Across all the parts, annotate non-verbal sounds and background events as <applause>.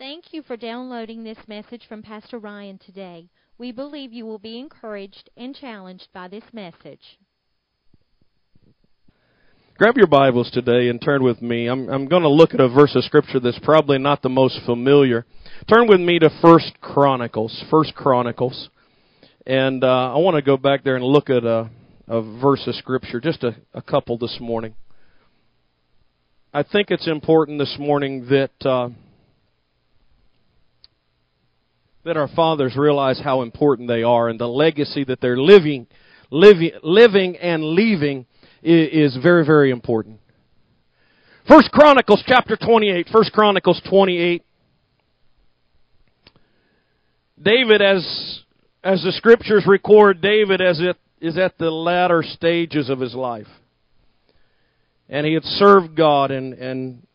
Thank you for downloading this message from Pastor Ryan today. We believe you will be encouraged and challenged by this message. Grab your Bibles today and turn with me. I'm, I'm going to look at a verse of Scripture that's probably not the most familiar. Turn with me to First Chronicles. First Chronicles. And uh, I want to go back there and look at a, a verse of Scripture, just a, a couple this morning. I think it's important this morning that uh, that our fathers realize how important they are and the legacy that they're living, living, living and leaving is, is very, very important. First Chronicles chapter 28. First Chronicles 28. David, as, as the scriptures record, David as it is at the latter stages of his life. And he had served God and, and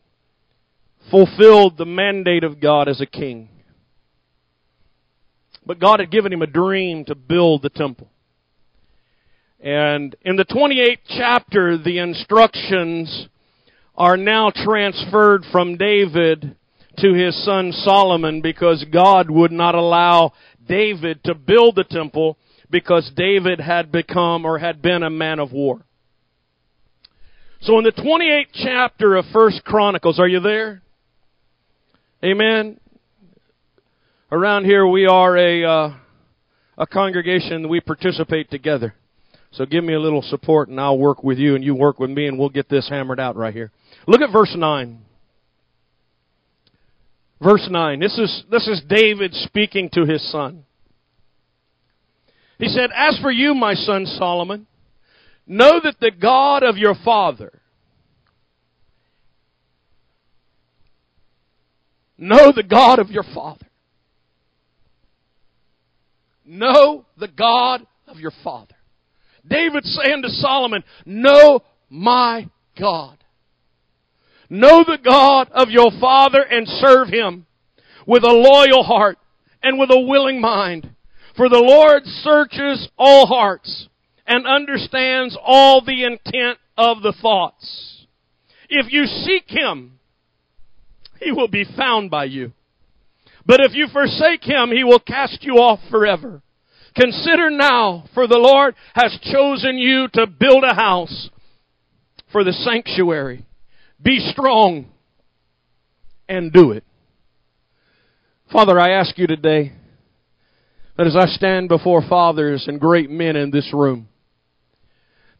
fulfilled the mandate of God as a king. But God had given him a dream to build the temple. And in the 28th chapter, the instructions are now transferred from David to his son Solomon because God would not allow David to build the temple because David had become or had been a man of war. So in the 28th chapter of First Chronicles, are you there? Amen. Around here, we are a uh, a congregation. We participate together. So give me a little support, and I'll work with you, and you work with me, and we'll get this hammered out right here. Look at verse nine. Verse nine. This is this is David speaking to his son. He said, "As for you, my son Solomon, know that the God of your father." Know the God of your father Know the God of your father. David saying to Solomon, Know my God. Know the God of your father and serve him with a loyal heart and with a willing mind. For the Lord searches all hearts and understands all the intent of the thoughts. If you seek him, he will be found by you. But if you forsake him, he will cast you off forever. Consider now, for the Lord has chosen you to build a house for the sanctuary. Be strong and do it. Father, I ask you today that as I stand before fathers and great men in this room,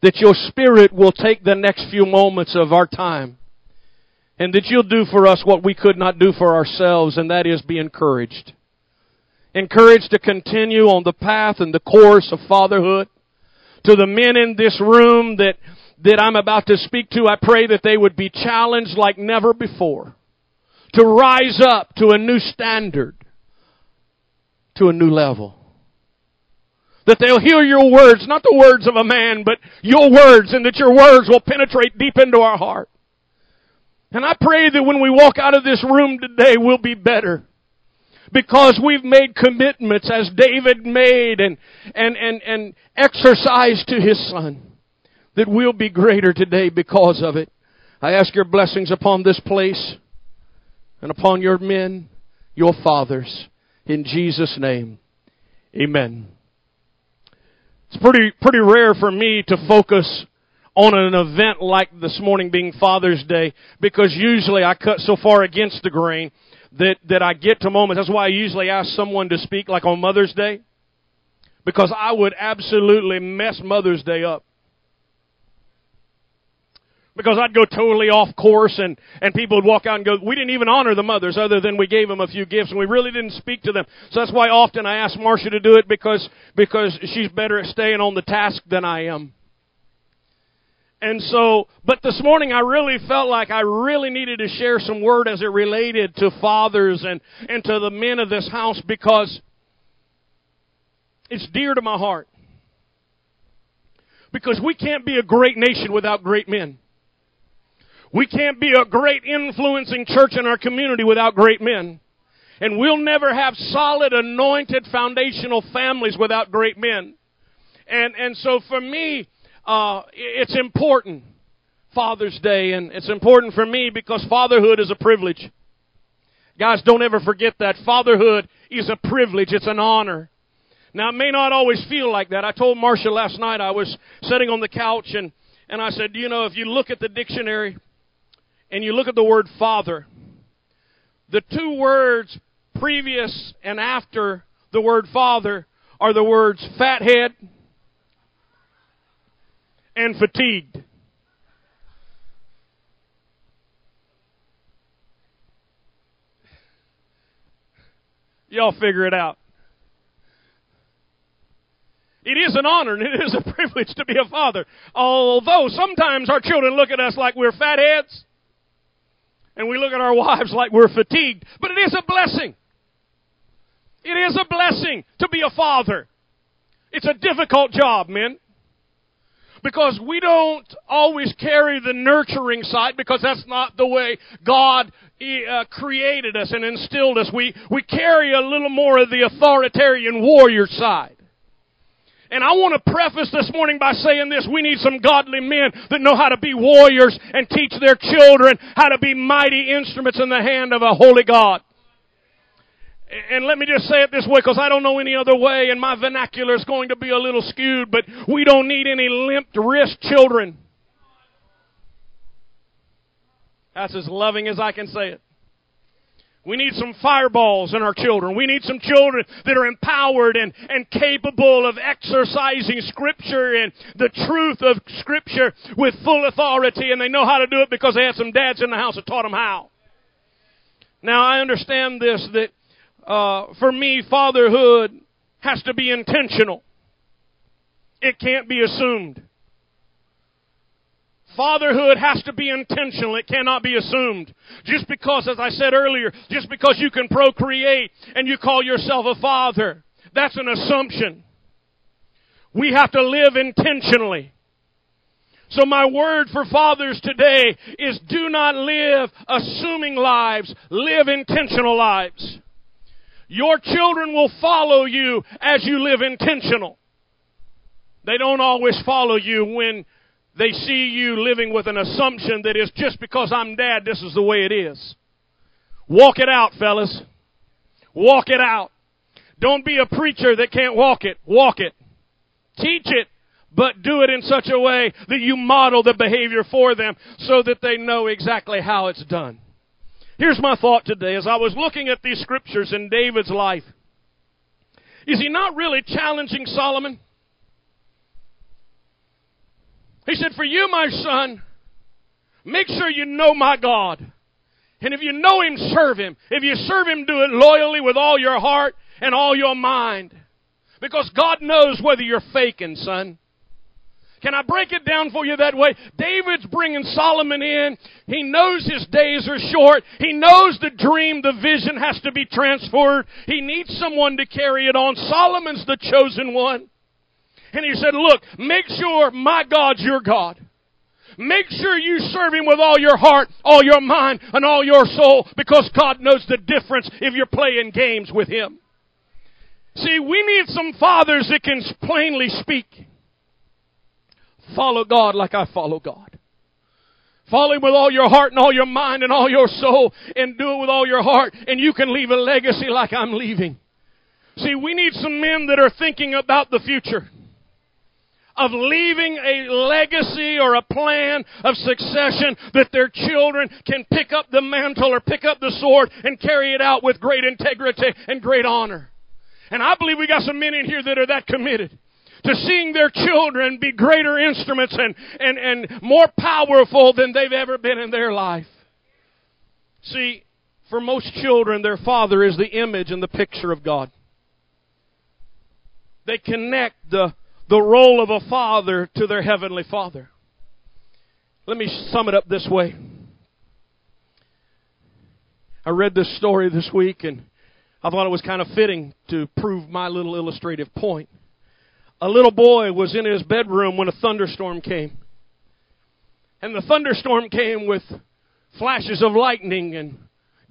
that your Spirit will take the next few moments of our time and that you'll do for us what we could not do for ourselves, and that is be encouraged. Encouraged to continue on the path and the course of fatherhood. To the men in this room that, that I'm about to speak to, I pray that they would be challenged like never before. To rise up to a new standard. To a new level. That they'll hear your words, not the words of a man, but your words, and that your words will penetrate deep into our heart. And I pray that when we walk out of this room today, we'll be better. Because we've made commitments as David made and, and, and, and exercised to his son. That we'll be greater today because of it. I ask your blessings upon this place and upon your men, your fathers. In Jesus' name. Amen. It's pretty, pretty rare for me to focus on an event like this morning being Father's Day because usually I cut so far against the grain that, that I get to moments. That's why I usually ask someone to speak like on Mother's Day because I would absolutely mess Mother's Day up. Because I'd go totally off course and, and people would walk out and go, we didn't even honor the mothers other than we gave them a few gifts and we really didn't speak to them. So that's why often I ask Marcia to do it because, because she's better at staying on the task than I am. And so, but this morning I really felt like I really needed to share some word as it related to fathers and, and to the men of this house because it's dear to my heart. Because we can't be a great nation without great men. We can't be a great influencing church in our community without great men. And we'll never have solid, anointed, foundational families without great men. And, and so for me, uh, it's important, Father's Day, and it's important for me because fatherhood is a privilege. Guys, don't ever forget that. Fatherhood is a privilege. It's an honor. Now, it may not always feel like that. I told Marcia last night I was sitting on the couch and, and I said, you know, if you look at the dictionary and you look at the word father, the two words previous and after the word father are the words fathead and fatigued. Y'all figure it out. It is an honor and it is a <laughs> privilege to be a father. Although sometimes our children look at us like we're fatheads and we look at our <laughs> wives like we're fatigued. But it is a blessing. It is a blessing to be a father. It's a difficult job, men. Because we don't always carry the nurturing side because that's not the way God uh, created us and instilled us. We, we carry a little more of the authoritarian warrior side. And I want to preface this morning by saying this. We need some godly men that know how to be warriors and teach their children how to be mighty instruments in the hand of a holy God. And let me just say it this way because I don't know any other way and my vernacular is going to be a little skewed, but we don't need any limp wrist children. That's as loving as I can say it. We need some fireballs in our children. We need some children that are empowered and, and capable of exercising Scripture and the truth of Scripture with full authority, and they know how to do it because they had some dads in the house that taught them how. Now, I understand this that uh, for me, fatherhood has to be intentional. It can't be assumed. Fatherhood has to be intentional. It cannot be assumed. Just because, as I said earlier, just because you can procreate and you call yourself a father, that's an assumption. We have to live intentionally. So my word for fathers today is do not live assuming lives, live intentional lives. Your children will follow you as you live intentional. They don't always follow you when they see you living with an assumption that is just because I'm dad, this is the way it is. Walk it out, fellas. Walk it out. Don't be a preacher that can't walk it. Walk it. Teach it, but do it in such a way that you model the behavior for them so that they know exactly how it's done. Here's my thought today as I was looking at these scriptures in David's life. Is he not really challenging Solomon? He said, For you, my son, make sure you know my God. And if you know Him, serve Him. If you serve Him, do it loyally with all your heart and all your mind. Because God knows whether you're faking, son. Can I break it down for you that way? David's bringing Solomon in. He knows his days are short. He knows the dream, the vision has to be transferred. He needs someone to carry it on. Solomon's the chosen one. And he said, look, make sure my God's your God. Make sure you serve Him with all your heart, all your mind, and all your soul because God knows the difference if you're playing games with Him. See, we need some fathers that can plainly speak. Follow God like I follow God. Follow Him with all your heart and all your mind and all your soul and do it with all your heart and you can leave a legacy like I'm leaving. See, we need some men that are thinking about the future of leaving a legacy or a plan of succession that their children can pick up the mantle or pick up the sword and carry it out with great integrity and great honor. And I believe we got some men in here that are that committed to seeing their children be greater instruments and, and, and more powerful than they've ever been in their life. See, for most children, their father is the image and the picture of God. They connect the the role of a father to their heavenly father. Let me sum it up this way. I read this story this week and I thought it was kind of fitting to prove my little illustrative point. A little boy was in his bedroom when a thunderstorm came. And the thunderstorm came with flashes of lightning and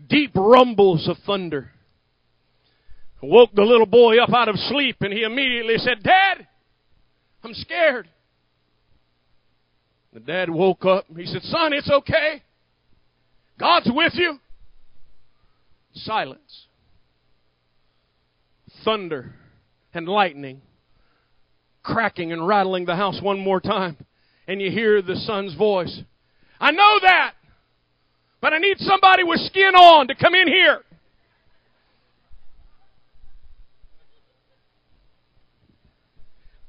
deep rumbles of thunder. Woke the little boy up out of sleep and he immediately said, Dad, I'm scared. The dad woke up. and He said, Son, it's okay. God's with you. Silence. Thunder and lightning cracking and rattling the house one more time. And you hear the son's voice. I know that, but I need somebody with skin on to come in here.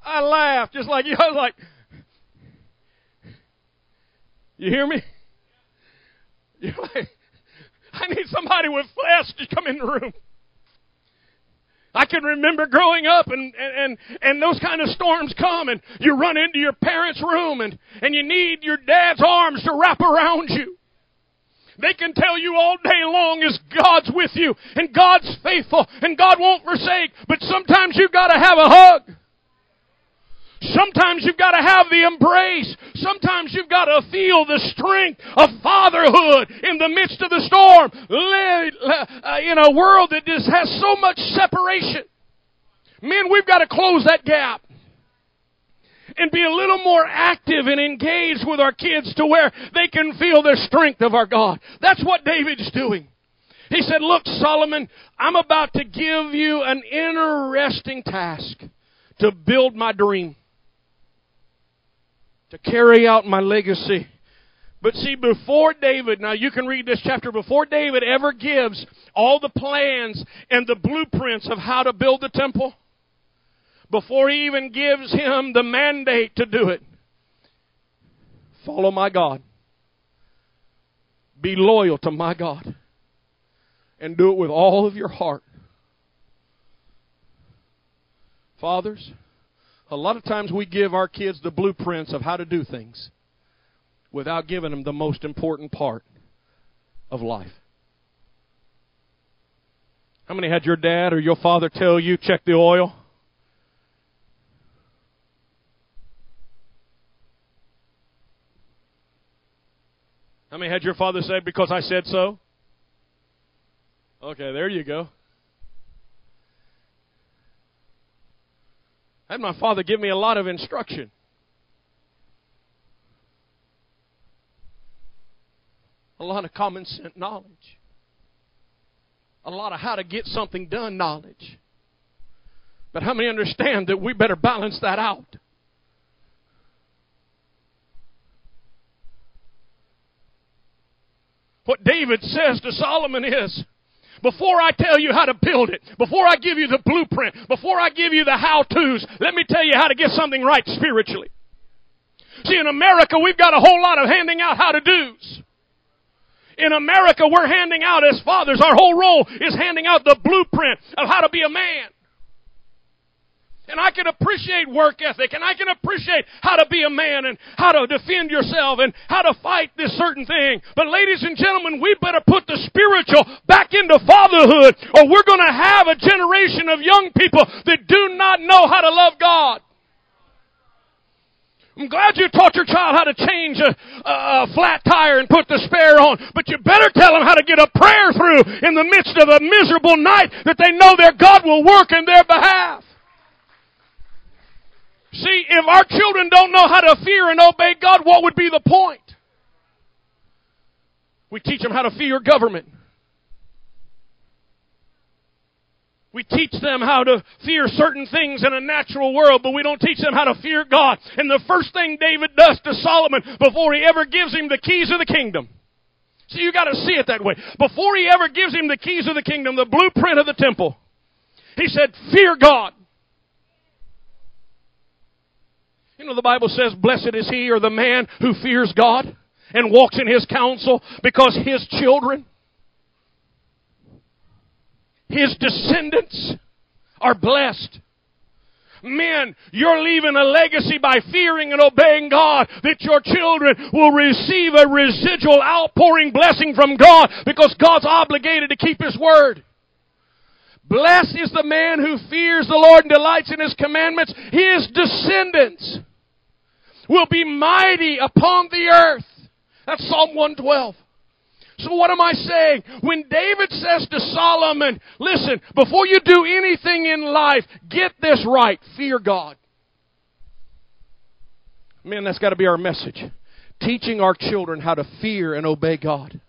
I laughed just like you. <laughs> I was like, you hear me? <laughs> You're like, I need somebody with flesh to come in the room. I can remember growing up and, and, and those kind of storms come and you run into your parents' room and, and you need your dad's arms to wrap around you. They can tell you all day long is God's with you and God's faithful and God won't forsake, but sometimes you've got to have a hug. Sometimes you've got to have the embrace. Sometimes you've got to feel the strength of fatherhood in the midst of the storm. Uh, in a world that just has so much separation. Men, we've got to close that gap and be a little more active and engaged with our kids to where they can feel the strength of our God. That's what David's doing. He said, Look, Solomon, I'm about to give you an interesting task to build my dream to carry out my legacy. But see, before David, now you can read this chapter, before David ever gives all the plans and the blueprints of how to build the temple, before he even gives him the mandate to do it, follow my God. Be loyal to my God. And do it with all of your heart. Fathers, a lot of times we give our kids the blueprints of how to do things without giving them the most important part of life. How many had your dad or your father tell you, check the oil? How many had your father say, because I said so? Okay, there you go. I had my father give me a lot of instruction. A lot of common sense knowledge. A lot of how to get something done knowledge. But how many understand that we better balance that out? What David says to Solomon is, before I tell you how to build it, before I give you the blueprint, before I give you the how to's, let me tell you how to get something right spiritually. See, in America, we've got a whole lot of handing out how to do's. In America, we're handing out as fathers, our whole role is handing out the blueprint of how to be a man. And I can appreciate work ethic and I can appreciate how to be a man and how to defend yourself and how to fight this certain thing. But ladies and gentlemen, we better put the spiritual back into fatherhood or we're going to have a generation of young people that do not know how to love God. I'm glad you taught your child how to change a, a, flat tire and put the spare on, but you better tell them how to get a prayer through in the midst of a miserable night that they know their God will work in their behalf. See, if our children don't know how to fear and obey God, what would be the point? We teach them how to fear government. We teach them how to fear certain things in a natural world, but we don't teach them how to fear God. And the first thing David does to Solomon before he ever gives him the keys of the kingdom. See, you gotta see it that way. Before he ever gives him the keys of the kingdom, the blueprint of the temple, he said, fear God. Know, the Bible says, Blessed is he or the man who fears God and walks in his counsel because his children, his descendants, are blessed. Men, you're leaving a legacy by fearing and obeying God that your children will receive a residual outpouring blessing from God because God's obligated to keep His word. Blessed is the man who fears the Lord and delights in His commandments. His descendants will be mighty upon the earth. That's Psalm 112. So what am I saying? When David says to Solomon, listen, before you do anything in life, get this right. Fear God. Man, that's got to be our message. Teaching our children how to fear and obey God.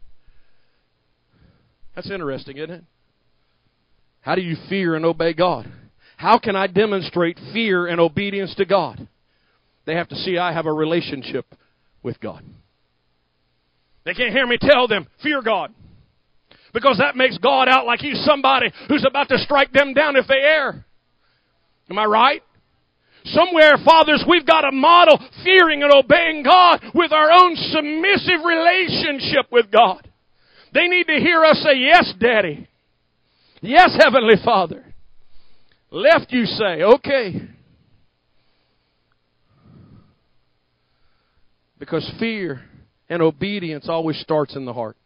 That's interesting, isn't it? How do you fear and obey God? How can I demonstrate fear and obedience to God? They have to see I have a relationship with God. They can't hear me tell them, fear God. Because that makes God out like He's somebody who's about to strike them down if they err. Am I right? Somewhere, fathers, we've got to model fearing and obeying God with our own submissive relationship with God. They need to hear us say, Yes, Daddy. Yes, Heavenly Father. Left, you say, okay. Because fear and obedience always starts in the heart.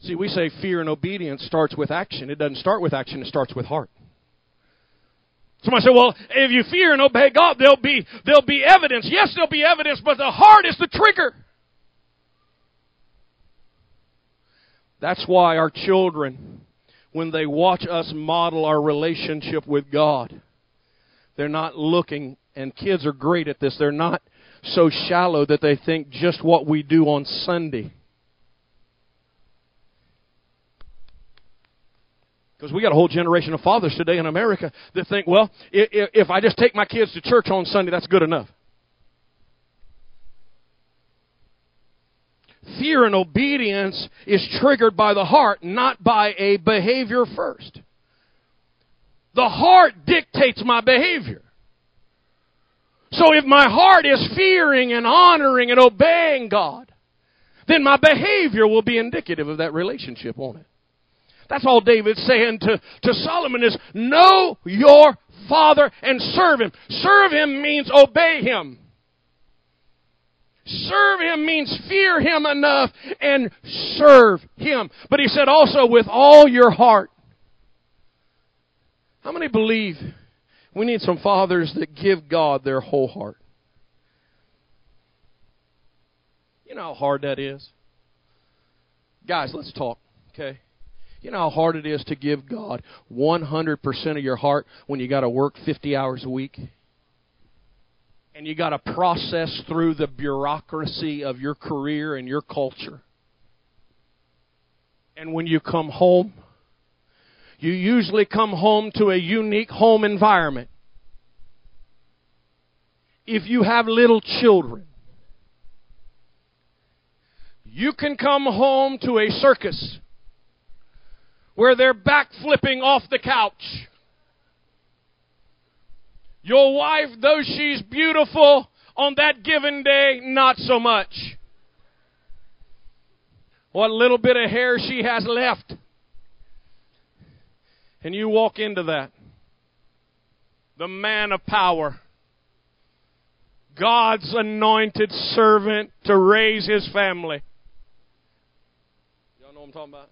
See, we say fear and obedience starts with action. It doesn't start with action, it starts with heart. Somebody said, well, if you fear and obey God, there'll be, there'll be evidence. Yes, there'll be evidence, but the heart is the trigger. That's why our children, when they watch us model our relationship with God, they're not looking, and kids are great at this, they're not so shallow that they think just what we do on Sunday. Because we got a whole generation of fathers today in America that think, well, if, I just take my kids to church on Sunday, that's good enough. Fear and obedience is triggered by the heart, not by a behavior first. The heart dictates my behavior. So if my heart is fearing and honoring and obeying God, then my behavior will be indicative of that relationship, won't it? That's all David's saying to, to Solomon is know your father and serve him. Serve him means obey him. Serve him means fear him enough and serve him. But he said also with all your heart. How many believe we need some fathers that give God their whole heart? You know how hard that is? Guys, let's talk, okay? You know how hard it is to give God 100% of your heart when you got to work 50 hours a week? and you got to process through the bureaucracy of your career and your culture. And when you come home, you usually come home to a unique home environment. If you have little children, you can come home to a circus where they're backflipping off the couch your wife, though she's beautiful on that given day, not so much. What little bit of hair she has left. And you walk into that. The man of power. God's anointed servant to raise his family. Y'all know what I'm talking about?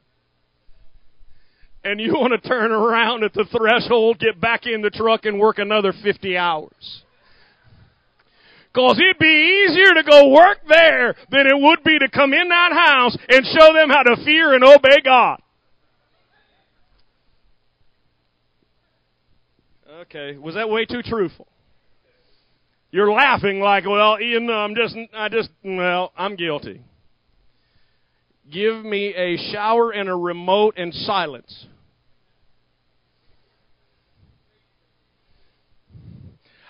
and you want to turn around at the threshold, get back in the truck, and work another 50 hours. Because it'd be easier to go work there than it would be to come in that house and show them how to fear and obey God. Okay, was that way too truthful? You're laughing like, well, Ian, I'm just, I just, well, I'm guilty. Give me a shower and a remote and silence.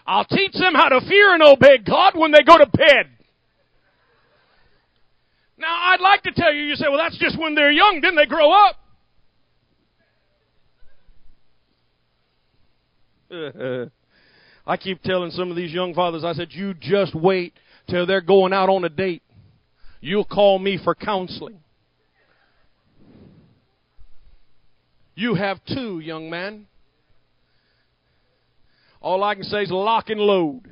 I'll teach them how to fear and obey God when they go to bed. Now, I'd like to tell you, you say, well, that's just when they're young, then they grow up. <laughs> I keep telling some of these young fathers, I said, you just wait till they're going out on a date. You'll call me for counseling. You have two, young man. All I can say is lock and load.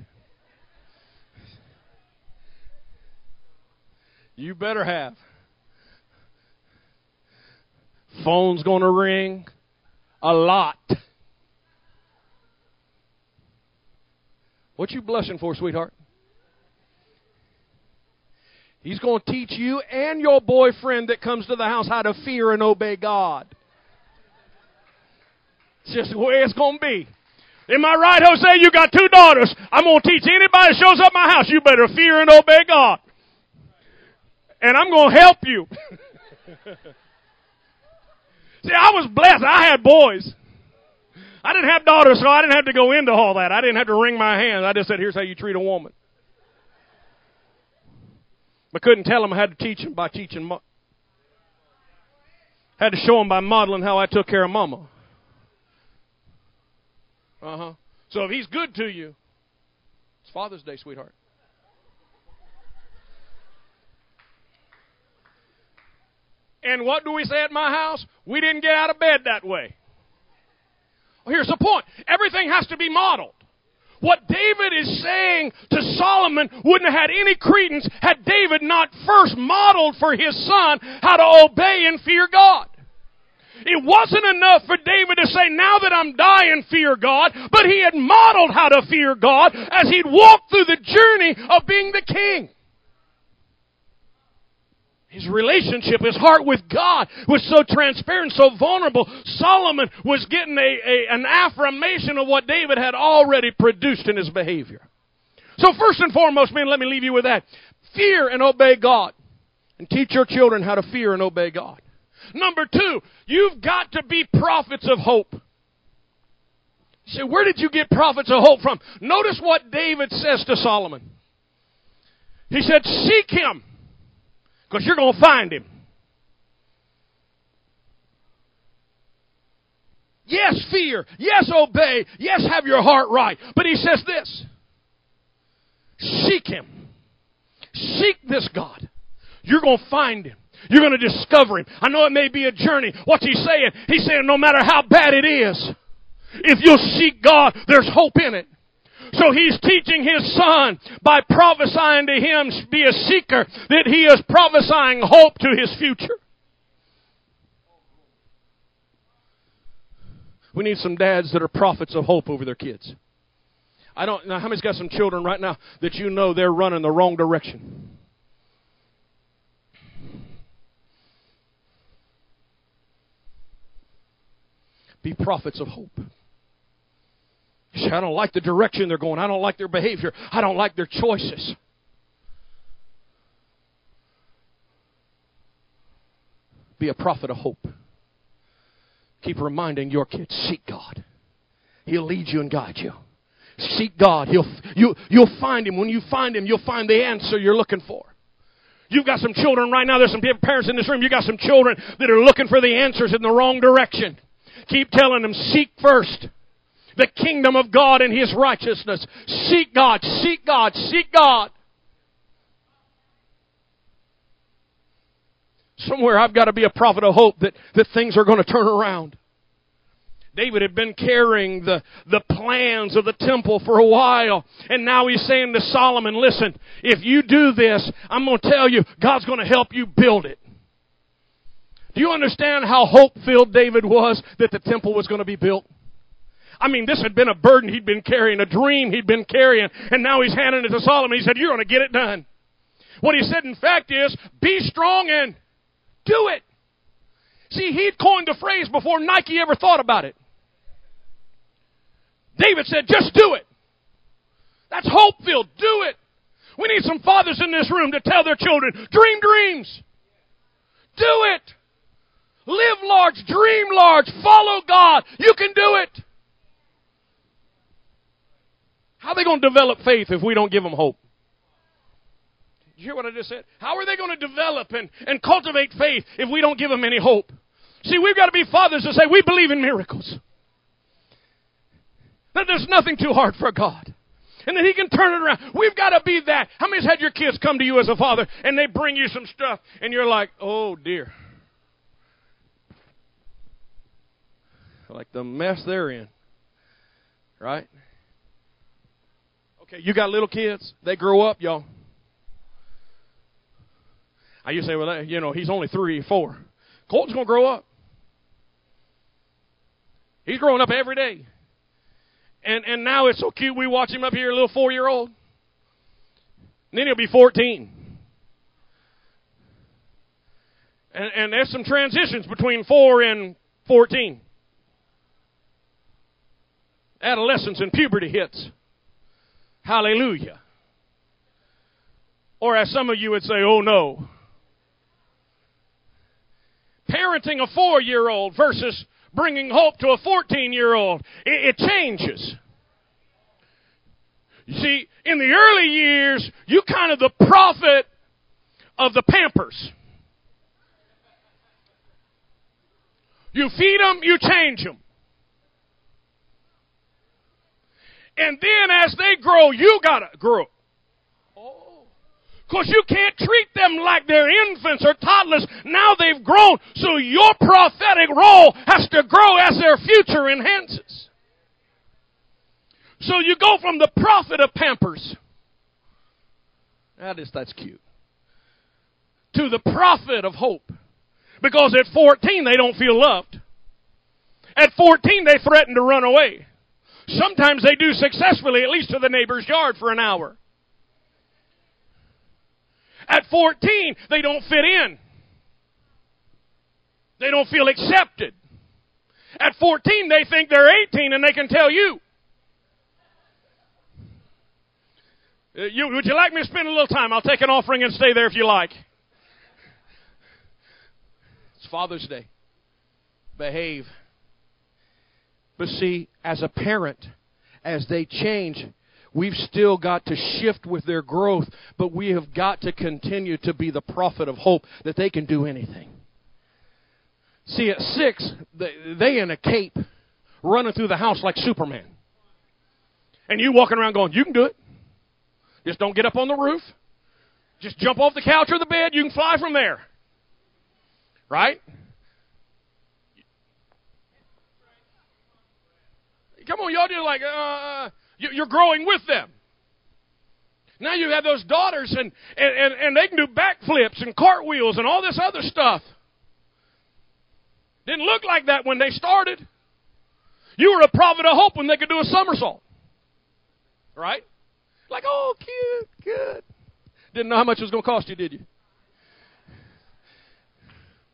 You better have. Phone's going to ring a lot. What you blushing for, sweetheart? He's going to teach you and your boyfriend that comes to the house how to fear and obey God. It's just the way it's going to be. Am I right, Jose? You got two daughters. I'm going to teach anybody that shows up my house, you better fear and obey God. and I'm going to help you. <laughs> See, I was blessed. I had boys. I didn't have daughters, so I didn't have to go into all that. I didn't have to wring my hands. I just said, here's how you treat a woman. But couldn't tell them I had to teach them by teaching. Mo- had to show them by modeling how I took care of mama. Uh huh. So if he's good to you, it's Father's Day, sweetheart. And what do we say at my house? We didn't get out of bed that way. Well, here's the point everything has to be modeled. What David is saying to Solomon wouldn't have had any credence had David not first modeled for his son how to obey and fear God. It wasn't enough for David to say, now that I'm dying, fear God, but he had modeled how to fear God as he'd walked through the journey of being the king. His relationship, his heart with God was so transparent, so vulnerable. Solomon was getting a, a, an affirmation of what David had already produced in his behavior. So first and foremost, men, let me leave you with that. Fear and obey God. And teach your children how to fear and obey God. Number two, you've got to be prophets of hope. You say, where did you get prophets of hope from? Notice what David says to Solomon. He said, seek him because you're going to find him. Yes, fear. Yes, obey. Yes, have your heart right. But he says this Seek him. Seek this God. You're going to find him. You're going to discover him. I know it may be a journey. What's he saying? He's saying no matter how bad it is, if you'll seek God, there's hope in it. So he's teaching his son by prophesying to him, be a seeker, that he is prophesying hope to his future. We need some dads that are prophets of hope over their kids. I don't know how many's got some children right now that you know they're running the wrong direction. Be prophets of hope. I don't like the direction they're going. I don't like their behavior. I don't like their choices. Be a prophet of hope. Keep reminding your kids, seek God. He'll lead you and guide you. Seek God. He'll, you, you'll find Him. When you find Him, you'll find the answer you're looking for. You've got some children right now. There's some parents in this room. You've got some children that are looking for the answers in the wrong direction. Keep telling them, seek first the kingdom of God and His righteousness. Seek God, seek God, seek God. Somewhere I've got to be a prophet of hope that, that things are going to turn around. David had been carrying the, the plans of the temple for a while. And now he's saying to Solomon, listen, if you do this, I'm going to tell you, God's going to help you build it. Do you understand how hope filled David was that the temple was going to be built? I mean, this had been a burden he'd been carrying, a dream he'd been carrying, and now he's handing it to Solomon. He said, You're going to get it done. What he said, in fact, is be strong and do it. See, he'd coined the phrase before Nike ever thought about it. David said, Just do it. That's hope filled. Do it. We need some fathers in this room to tell their children, dream dreams. Do it. Live large, dream large, follow God. You can do it. How are they going to develop faith if we don't give them hope? You hear what I just said? How are they going to develop and, and cultivate faith if we don't give them any hope? See, we've got to be fathers to say we believe in miracles. That there's nothing too hard for God. And that He can turn it around. We've got to be that. How many's had your kids come to you as a father and they bring you some stuff and you're like, oh dear. Like the mess they're in. Right? Okay, you got little kids. They grow up, y'all. I used to say, well, you know, he's only three, four. Colton's going to grow up. He's growing up every day. And and now it's so cute. We watch him up here, a little four year old. Then he'll be 14. And, and there's some transitions between 4 and 14. Adolescence and puberty hits. Hallelujah. Or as some of you would say, oh no. parenting a four year old versus bringing hope to a 14 year old. It, it changes. You see, in the early years, you kind of the prophet of the pampers. You feed them, you change them. And then as they grow, you gotta grow. Oh. Because you can't treat them like they're infants or toddlers. Now they've grown. So your prophetic role has to grow as their future enhances. So you go from the prophet of Pampers. That is, that's cute. To the prophet of hope. Because at 14 they don't feel loved. At 14 they threaten to run away. Sometimes they do successfully, at least to the neighbor's yard for an hour. At 14, they don't fit in. They don't feel accepted. At 14, they think they're 18 and they can tell you. Uh, you would you like me to spend a little time? I'll take an offering and stay there if you like. It's Father's Day. Behave. But see, as a parent, as they change, We've still got to shift with their growth, but we have got to continue to be the prophet of hope that they can do anything. See, at six, they in a cape running through the house like Superman. And you walking around going, You can do it. Just don't get up on the roof. Just jump off the couch or the bed. You can fly from there. Right? Come on, y'all do like, uh, you're growing with them. Now you have those daughters, and, and, and they can do backflips and cartwheels and all this other stuff. Didn't look like that when they started. You were a prophet of hope when they could do a somersault. Right? Like, oh, cute, good. Didn't know how much it was going to cost you, did you?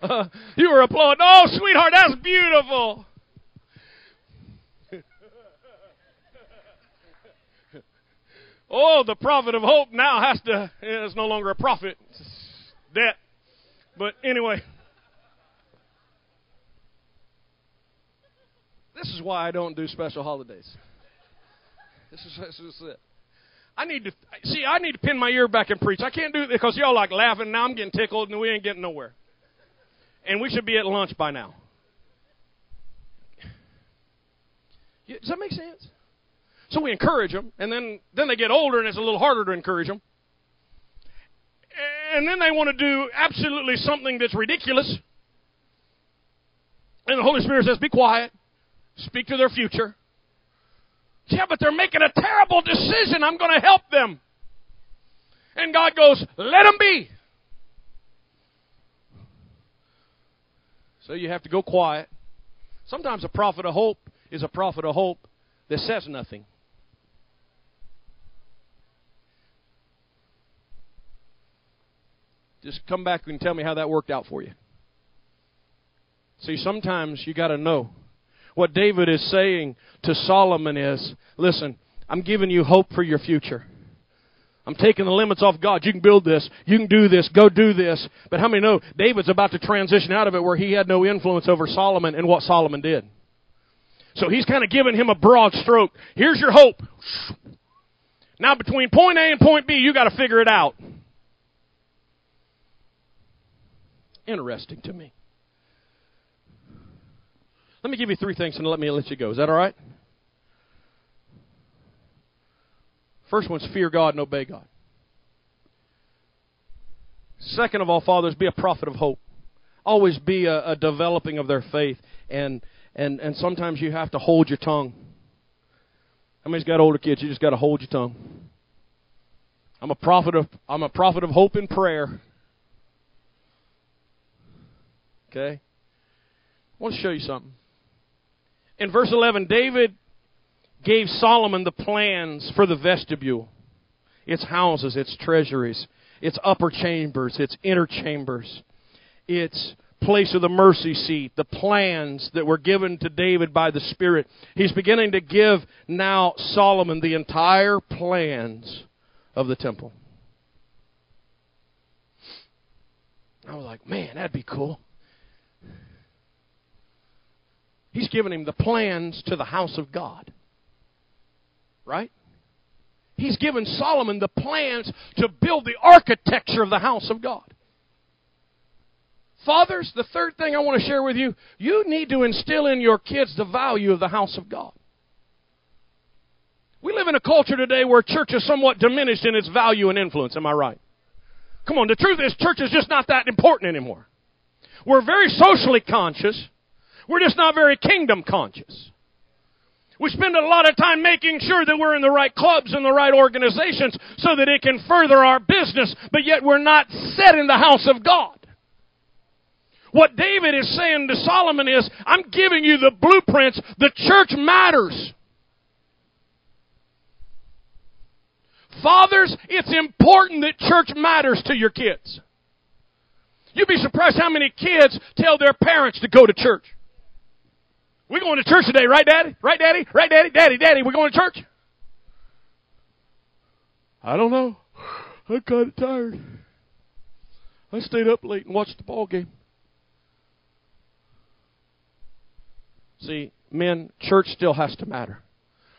Uh, <laughs> you were applauding. Oh, sweetheart, that's beautiful. Oh, the prophet of hope now has to, it's no longer a prophet. It's debt. But anyway. This is why I don't do special holidays. This is, this is it. I need to see. I need to pin my ear back and preach. I can't do it because y'all like laughing. Now I'm getting tickled, and we ain't getting nowhere. And we should be at lunch by now. Does that make sense? So we encourage them, and then, then they get older, and it's a little harder to encourage them. And then they want to do absolutely something that's ridiculous. And the Holy Spirit says, Be quiet, speak to their future. Yeah, but they're making a terrible decision. I'm going to help them. And God goes, Let them be. So you have to go quiet. Sometimes a prophet of hope is a prophet of hope that says nothing. Just come back and tell me how that worked out for you. See, sometimes you got to know. What David is saying to Solomon is listen, I'm giving you hope for your future. I'm taking the limits off God. You can build this. You can do this. Go do this. But how many know David's about to transition out of it where he had no influence over Solomon and what Solomon did? So he's kind of giving him a broad stroke. Here's your hope. Now between point A and point B, you got to figure it out. Interesting to me. Let me give you three things and let me let you go. Is that all right? First one's fear God and obey God. Second of all, fathers, be a prophet of hope. Always be a, a developing of their faith, and and and sometimes you have to hold your tongue. How many's got older kids? You just got to hold your tongue. I'm a prophet of I'm a prophet of hope and prayer. Okay? I want to show you something. In verse 11, David gave Solomon the plans for the vestibule its houses, its treasuries, its upper chambers, its inner chambers, its place of the mercy seat, the plans that were given to David by the Spirit. He's beginning to give now Solomon the entire plans of the temple. I was like, man, that'd be cool. He's given him the plans to the house of God. Right? He's given Solomon the plans to build the architecture of the house of God. Fathers, the third thing I want to share with you, you need to instill in your kids the value of the house of God. We live in a culture today where church is somewhat diminished in its value and influence, am I right? Come on, the truth is church is just not that important anymore. We're very socially conscious. We're just not very kingdom conscious. We spend a lot of time making sure that we're in the right clubs and the right organizations so that it can further our business, but yet we're not set in the house of God. What David is saying to Solomon is, I'm giving you the blueprints. The church matters. Fathers, it's important that church matters to your kids. You'd be surprised how many kids tell their parents to go to church. We're going to church today, right, Daddy? Right, Daddy? Right, Daddy? Daddy, Daddy, we're going to church? I don't know. I'm kind of tired. I stayed up late and watched the ball game. See, men, church still has to matter.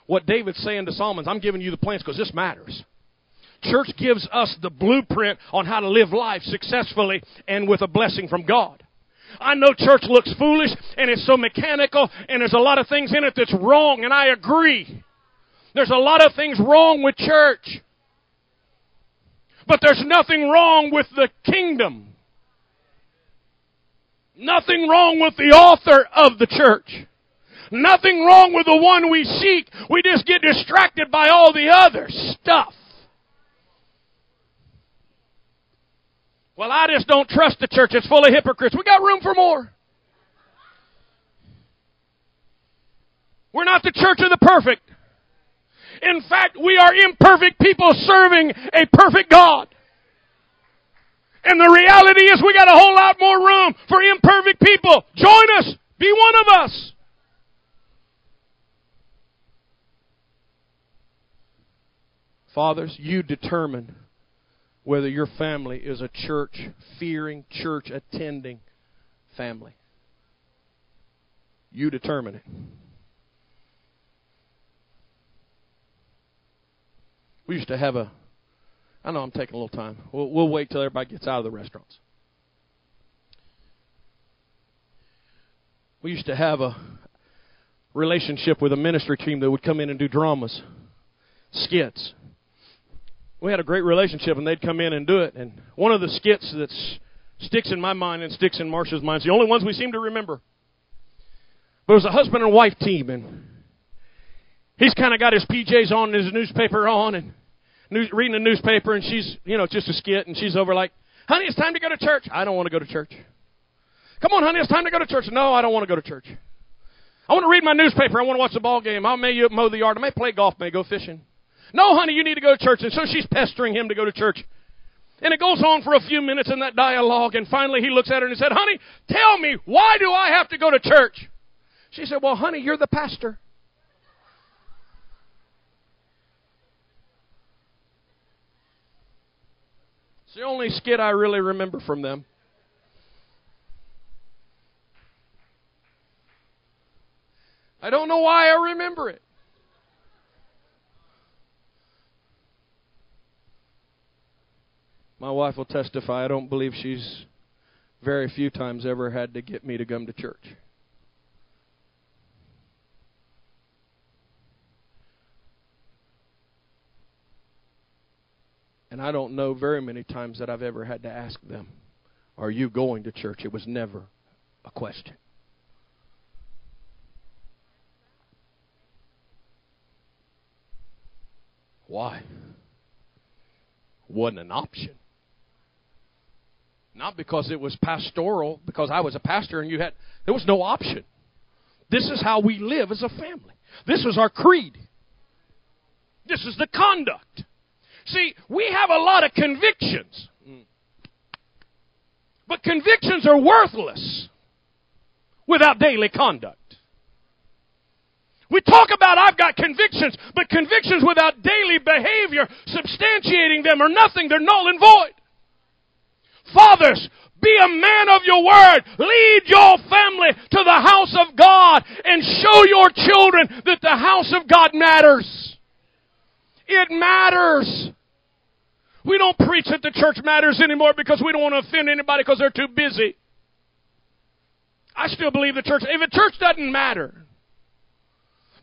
What David's saying to Solomon I'm giving you the plans because this matters. Church gives us the blueprint on how to live life successfully and with a blessing from God. I know church looks foolish and it's so mechanical and there's a lot of things in it that's wrong and I agree. There's a lot of things wrong with church. But there's nothing wrong with the kingdom. Nothing wrong with the author of the church. Nothing wrong with the one we seek. We just get distracted by all the other stuff. Well, I just don't trust the church. It's full of hypocrites. We got room for more. We're not the church of the perfect. In fact, we are imperfect people serving a perfect God. And the reality is we got a whole lot more room for imperfect people. Join us. Be one of us. Fathers, you determine whether your family is a church fearing, church attending family. You determine it. We used to have a. I know I'm taking a little time. We'll, we'll wait till everybody gets out of the restaurants. We used to have a relationship with a ministry team that would come in and do dramas, skits we had a great relationship, and they'd come in and do it. And one of the skits that sticks in my mind and sticks in Marcia's mind, it's the only ones we seem to remember. But it was a husband and wife team, and he's kind of got his PJs on and his newspaper on, and news, reading the newspaper, and she's, you know, just a skit, and she's over like, honey, it's time to go to church. I don't want to go to church. Come on, honey, it's time to go to church. No, I don't want to go to church. I want to read my newspaper. I want to watch the ball game. I may mow the yard. I may play golf. I may go fishing. No, honey, you need to go to church. And so she's pestering him to go to church. And it goes on for a few minutes in that dialogue, and finally he looks at her and he said, Honey, tell me, why do I have to go to church? She said, Well, honey, you're the pastor. It's the only skit I really remember from them. I don't know why I remember it. My wife will testify, I don't believe she's very few times ever had to get me to come to church. And I don't know very many times that I've ever had to ask them, Are you going to church? It was never a question. Why? Wasn't an option. Not because it was pastoral, because I was a pastor and you had, there was no option. This is how we live as a family. This is our creed. This is the conduct. See, we have a lot of convictions. But convictions are worthless without daily conduct. We talk about I've got convictions, but convictions without daily behavior substantiating them are nothing. They're null and void. Fathers, be a man of your word. Lead your family to the house of God and show your children that the house of God matters. It matters. We don't preach that the church matters anymore because we don't want to offend anybody because they're too busy. I still believe the church, if a church doesn't matter,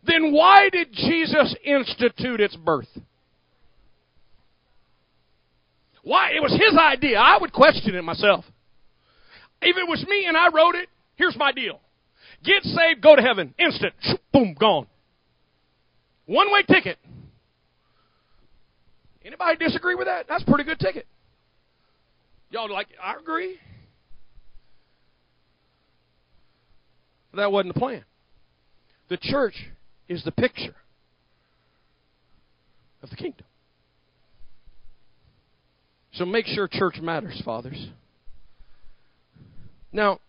then why did Jesus institute its birth? Why? It was his idea. I would question it myself. If it was me and I wrote it, here's my deal. Get saved, go to heaven. Instant. Boom, gone. One way ticket. Anybody disagree with that? That's a pretty good ticket. Y'all like, I agree. But that wasn't the plan. The church is the picture of the kingdom. So make sure church matters, fathers. Now,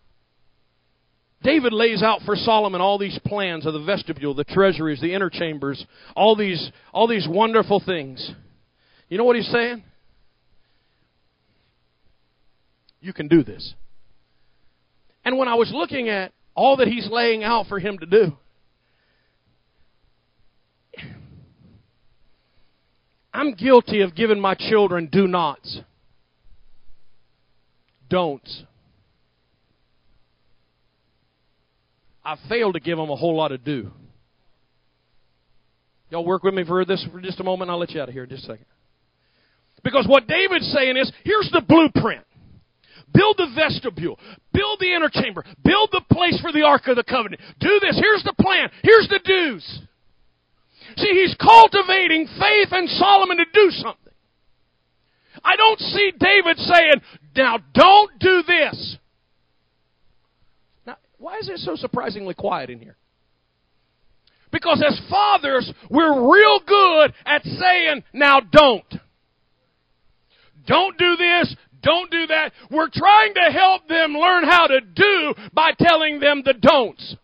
David lays out for Solomon all these plans of the vestibule, the treasuries, the inner chambers, all these, all these wonderful things. You know what he's saying? You can do this. And when I was looking at all that he's laying out for him to do, I'm guilty of giving my children do nots, don'ts. I failed to give them a whole lot of do. Y'all work with me for this for just a moment, I'll let you out of here in just a second. Because what David's saying is, here's the blueprint. Build the vestibule. Build the inner chamber. Build the place for the Ark of the Covenant. Do this. Here's the plan. Here's the do's. See, he's cultivating faith in Solomon to do something. I don't see David saying, now don't do this. Now, why is it so surprisingly quiet in here? Because as fathers, we're real good at saying, now don't. Don't do this. Don't do that. We're trying to help them learn how to do by telling them the don'ts.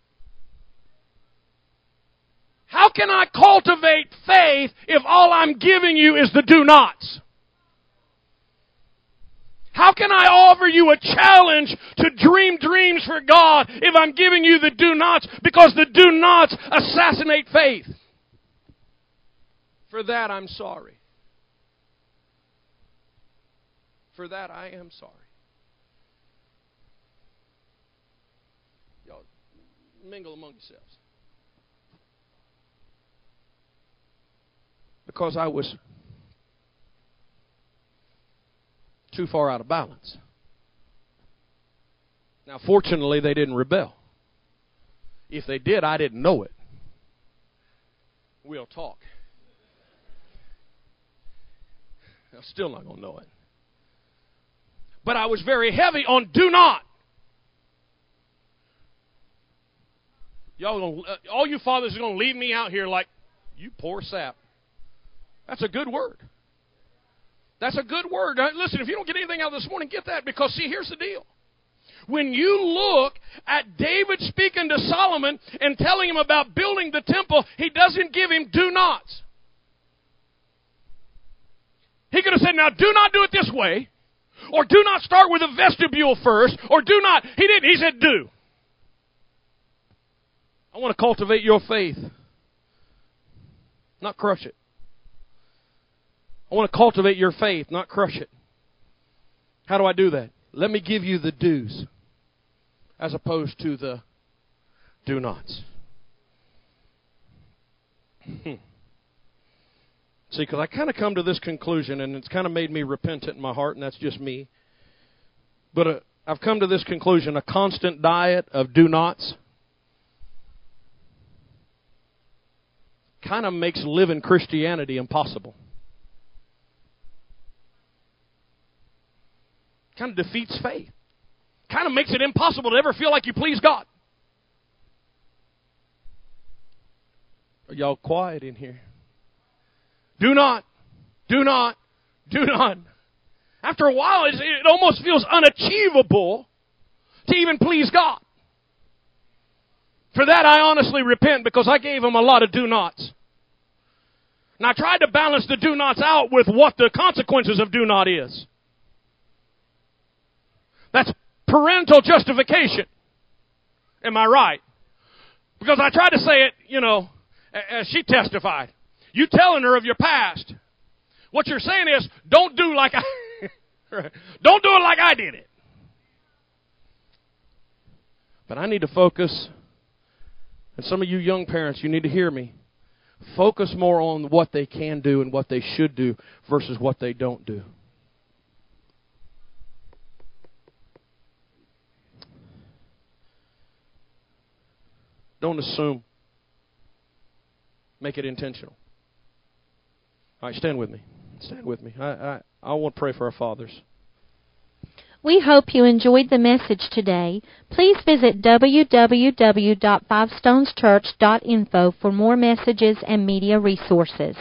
How can I cultivate faith if all I'm giving you is the do nots? How can I offer you a challenge to dream dreams for God if I'm giving you the do nots because the do nots assassinate faith? For that, I'm sorry. For that, I am sorry. Y'all mingle among yourselves. Because I was too far out of balance. Now, fortunately, they didn't rebel. If they did, I didn't know it. We'll talk. I'm still not going to know it but I was very heavy on do not. Y'all, gonna, uh, all you fathers are going to leave me out here like, you poor sap. That's a good word. That's a good word. listen, if you don't get anything out of this morning, get that because see, here's the deal. When you look at David speaking to Solomon and telling him about building the temple, he doesn't give him do nots. He could have said, now do not do it this way. Or do not start with a vestibule first. Or do not. He didn't. He said do. I want to cultivate your faith, not crush it. I want to cultivate your faith, not crush it. How do I do that? Let me give you the do's as opposed to the do nots. Hmm. See, because I kind of come to this conclusion, and it's kind of made me repentant in my heart, and that's just me. But uh, I've come to this conclusion a constant diet of do nots kind of makes living Christianity impossible. Kind of defeats faith. Kind of makes it impossible to ever feel like you please God. Are y'all quiet in here? Do not, do not, do not. After a while, it almost feels unachievable to even please God. For that, I honestly repent because I gave him a lot of do nots. And I tried to balance the do nots out with what the consequences of do not is. That's parental justification. Am I right? Because I tried to say it, you know, as she testified. You telling her of your past. What you're saying is, don't do like I, <laughs> don't do it like I did it. But I need to focus, and some of you young parents, you need to hear me. Focus more on what they can do and what they should do versus what they don't do. Don't assume. Make it intentional. All right, stand with me. Stand with me. I, I, I want to pray for our fathers. We hope you enjoyed the message today. Please visit www.fivestoneschurch.info for more messages and media resources.